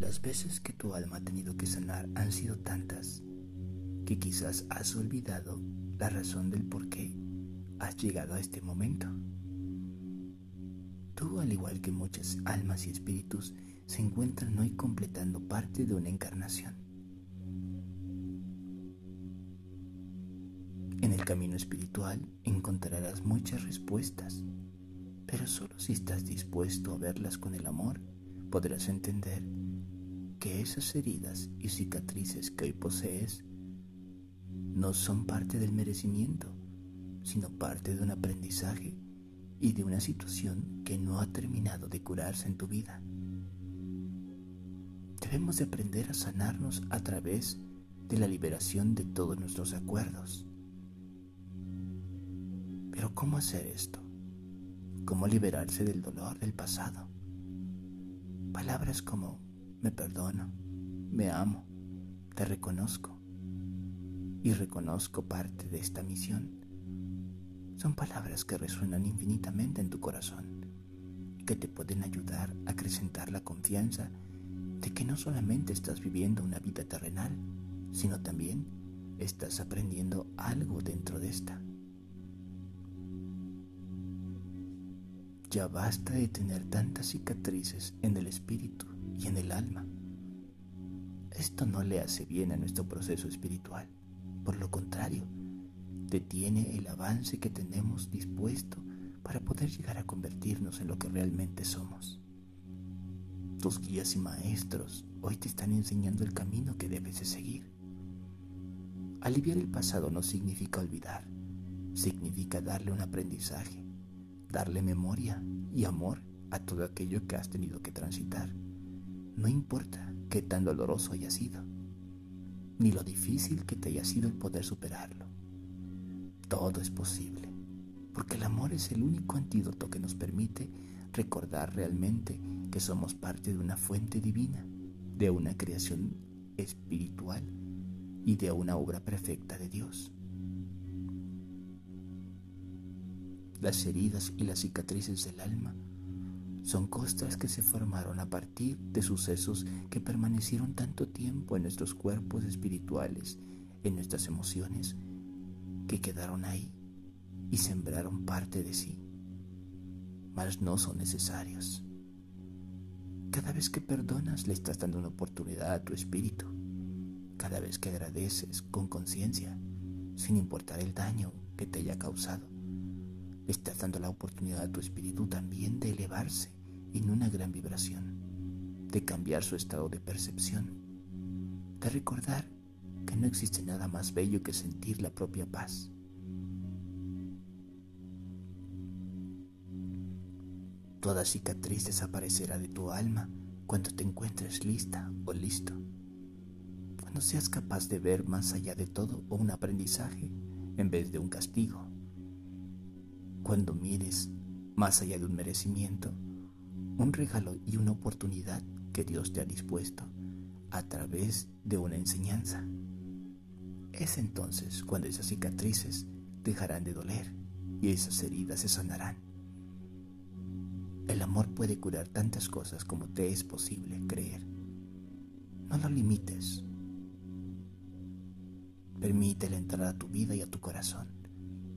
Las veces que tu alma ha tenido que sanar han sido tantas que quizás has olvidado la razón del por qué has llegado a este momento. Tú, al igual que muchas almas y espíritus, se encuentran hoy completando parte de una encarnación. En el camino espiritual encontrarás muchas respuestas, pero solo si estás dispuesto a verlas con el amor, podrás entender que esas heridas y cicatrices que hoy posees no son parte del merecimiento, sino parte de un aprendizaje y de una situación que no ha terminado de curarse en tu vida. Debemos de aprender a sanarnos a través de la liberación de todos nuestros acuerdos. Pero ¿cómo hacer esto? ¿Cómo liberarse del dolor del pasado? Palabras como me perdono, me amo, te reconozco y reconozco parte de esta misión. Son palabras que resuenan infinitamente en tu corazón que te pueden ayudar a acrecentar la confianza de que no solamente estás viviendo una vida terrenal, sino también estás aprendiendo algo dentro de esta. Ya basta de tener tantas cicatrices en el espíritu y en el alma. Esto no le hace bien a nuestro proceso espiritual. Por lo contrario, detiene el avance que tenemos dispuesto para poder llegar a convertirnos en lo que realmente somos. Tus guías y maestros hoy te están enseñando el camino que debes de seguir. Aliviar el pasado no significa olvidar, significa darle un aprendizaje, darle memoria y amor a todo aquello que has tenido que transitar. No importa qué tan doloroso haya sido ni lo difícil que te haya sido el poder superarlo. Todo es posible, porque el amor es el único antídoto que nos permite recordar realmente que somos parte de una fuente divina, de una creación espiritual y de una obra perfecta de Dios. Las heridas y las cicatrices del alma son costras que se formaron a partir de sucesos que permanecieron tanto tiempo en nuestros cuerpos espirituales, en nuestras emociones, que quedaron ahí y sembraron parte de sí, mas no son necesarios. Cada vez que perdonas le estás dando una oportunidad a tu espíritu. Cada vez que agradeces con conciencia, sin importar el daño que te haya causado, estás dando la oportunidad a tu espíritu también de elevarse en una gran vibración, de cambiar su estado de percepción, de recordar que no existe nada más bello que sentir la propia paz. Toda cicatriz desaparecerá de tu alma cuando te encuentres lista o listo, cuando seas capaz de ver más allá de todo un aprendizaje en vez de un castigo, cuando mires más allá de un merecimiento un regalo y una oportunidad que Dios te ha dispuesto a través de una enseñanza. Es entonces cuando esas cicatrices dejarán de doler y esas heridas se sanarán. El amor puede curar tantas cosas como te es posible creer. No lo limites. Permítele entrar a tu vida y a tu corazón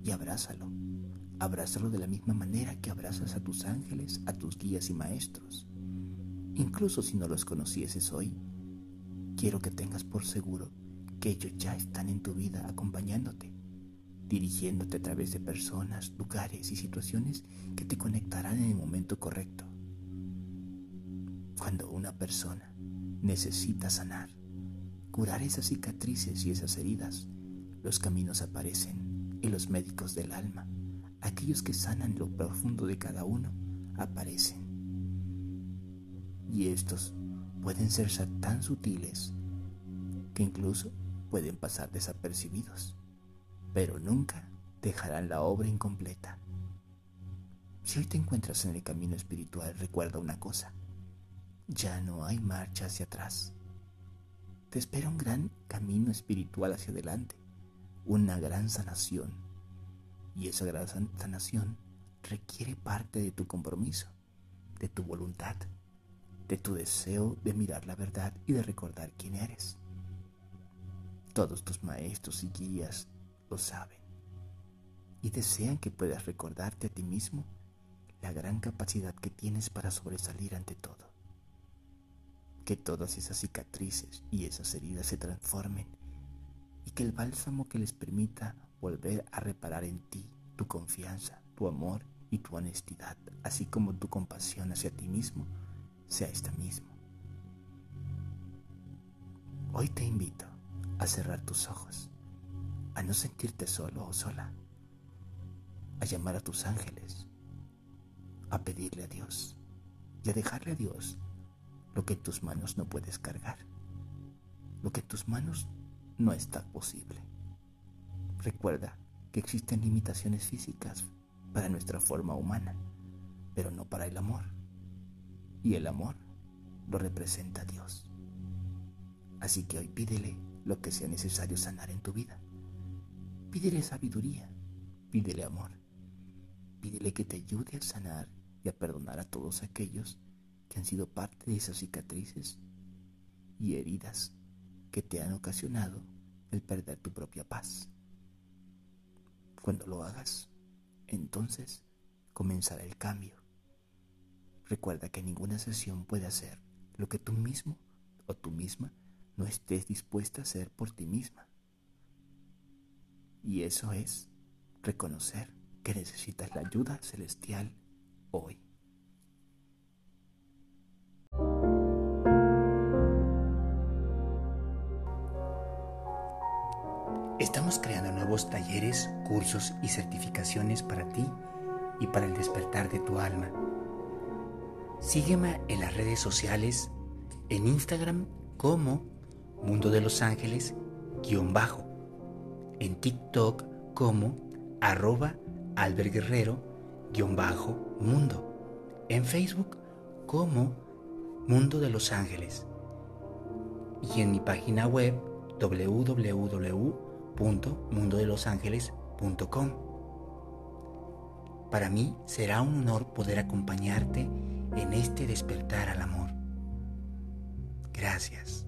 y abrázalo Abrázalo de la misma manera que abrazas a tus ángeles, a tus guías y maestros. Incluso si no los conocieses hoy, quiero que tengas por seguro que ellos ya están en tu vida acompañándote, dirigiéndote a través de personas, lugares y situaciones que te conectarán en el momento correcto. Cuando una persona necesita sanar, curar esas cicatrices y esas heridas, los caminos aparecen y los médicos del alma aquellos que sanan lo profundo de cada uno aparecen. Y estos pueden ser tan sutiles que incluso pueden pasar desapercibidos, pero nunca dejarán la obra incompleta. Si hoy te encuentras en el camino espiritual, recuerda una cosa, ya no hay marcha hacia atrás. Te espera un gran camino espiritual hacia adelante, una gran sanación y esa gran sanación requiere parte de tu compromiso, de tu voluntad, de tu deseo de mirar la verdad y de recordar quién eres. Todos tus maestros y guías lo saben y desean que puedas recordarte a ti mismo la gran capacidad que tienes para sobresalir ante todo. Que todas esas cicatrices y esas heridas se transformen y que el bálsamo que les permita volver a reparar en ti tu confianza, tu amor y tu honestidad, así como tu compasión hacia ti mismo, sea esta misma. Hoy te invito a cerrar tus ojos, a no sentirte solo o sola, a llamar a tus ángeles, a pedirle a Dios y a dejarle a Dios lo que tus manos no puedes cargar, lo que tus manos no está posible. Recuerda que existen limitaciones físicas para nuestra forma humana, pero no para el amor. Y el amor lo representa Dios. Así que hoy pídele lo que sea necesario sanar en tu vida. Pídele sabiduría, pídele amor, pídele que te ayude a sanar y a perdonar a todos aquellos que han sido parte de esas cicatrices y heridas que te han ocasionado el perder tu propia paz. Cuando lo hagas, entonces comenzará el cambio. Recuerda que ninguna sesión puede hacer lo que tú mismo o tú misma no estés dispuesta a hacer por ti misma. Y eso es reconocer que necesitas la ayuda celestial hoy. Estamos creando nuevos talleres, cursos y certificaciones para ti y para el despertar de tu alma. Sígueme en las redes sociales, en Instagram como Mundo de los Ángeles, guion bajo, en TikTok como arroba alberguerrero, guion bajo, mundo, en Facebook como Mundo de los Ángeles. Y en mi página web www www.mundodelosangeles.com. Para mí será un honor poder acompañarte en este despertar al amor. Gracias.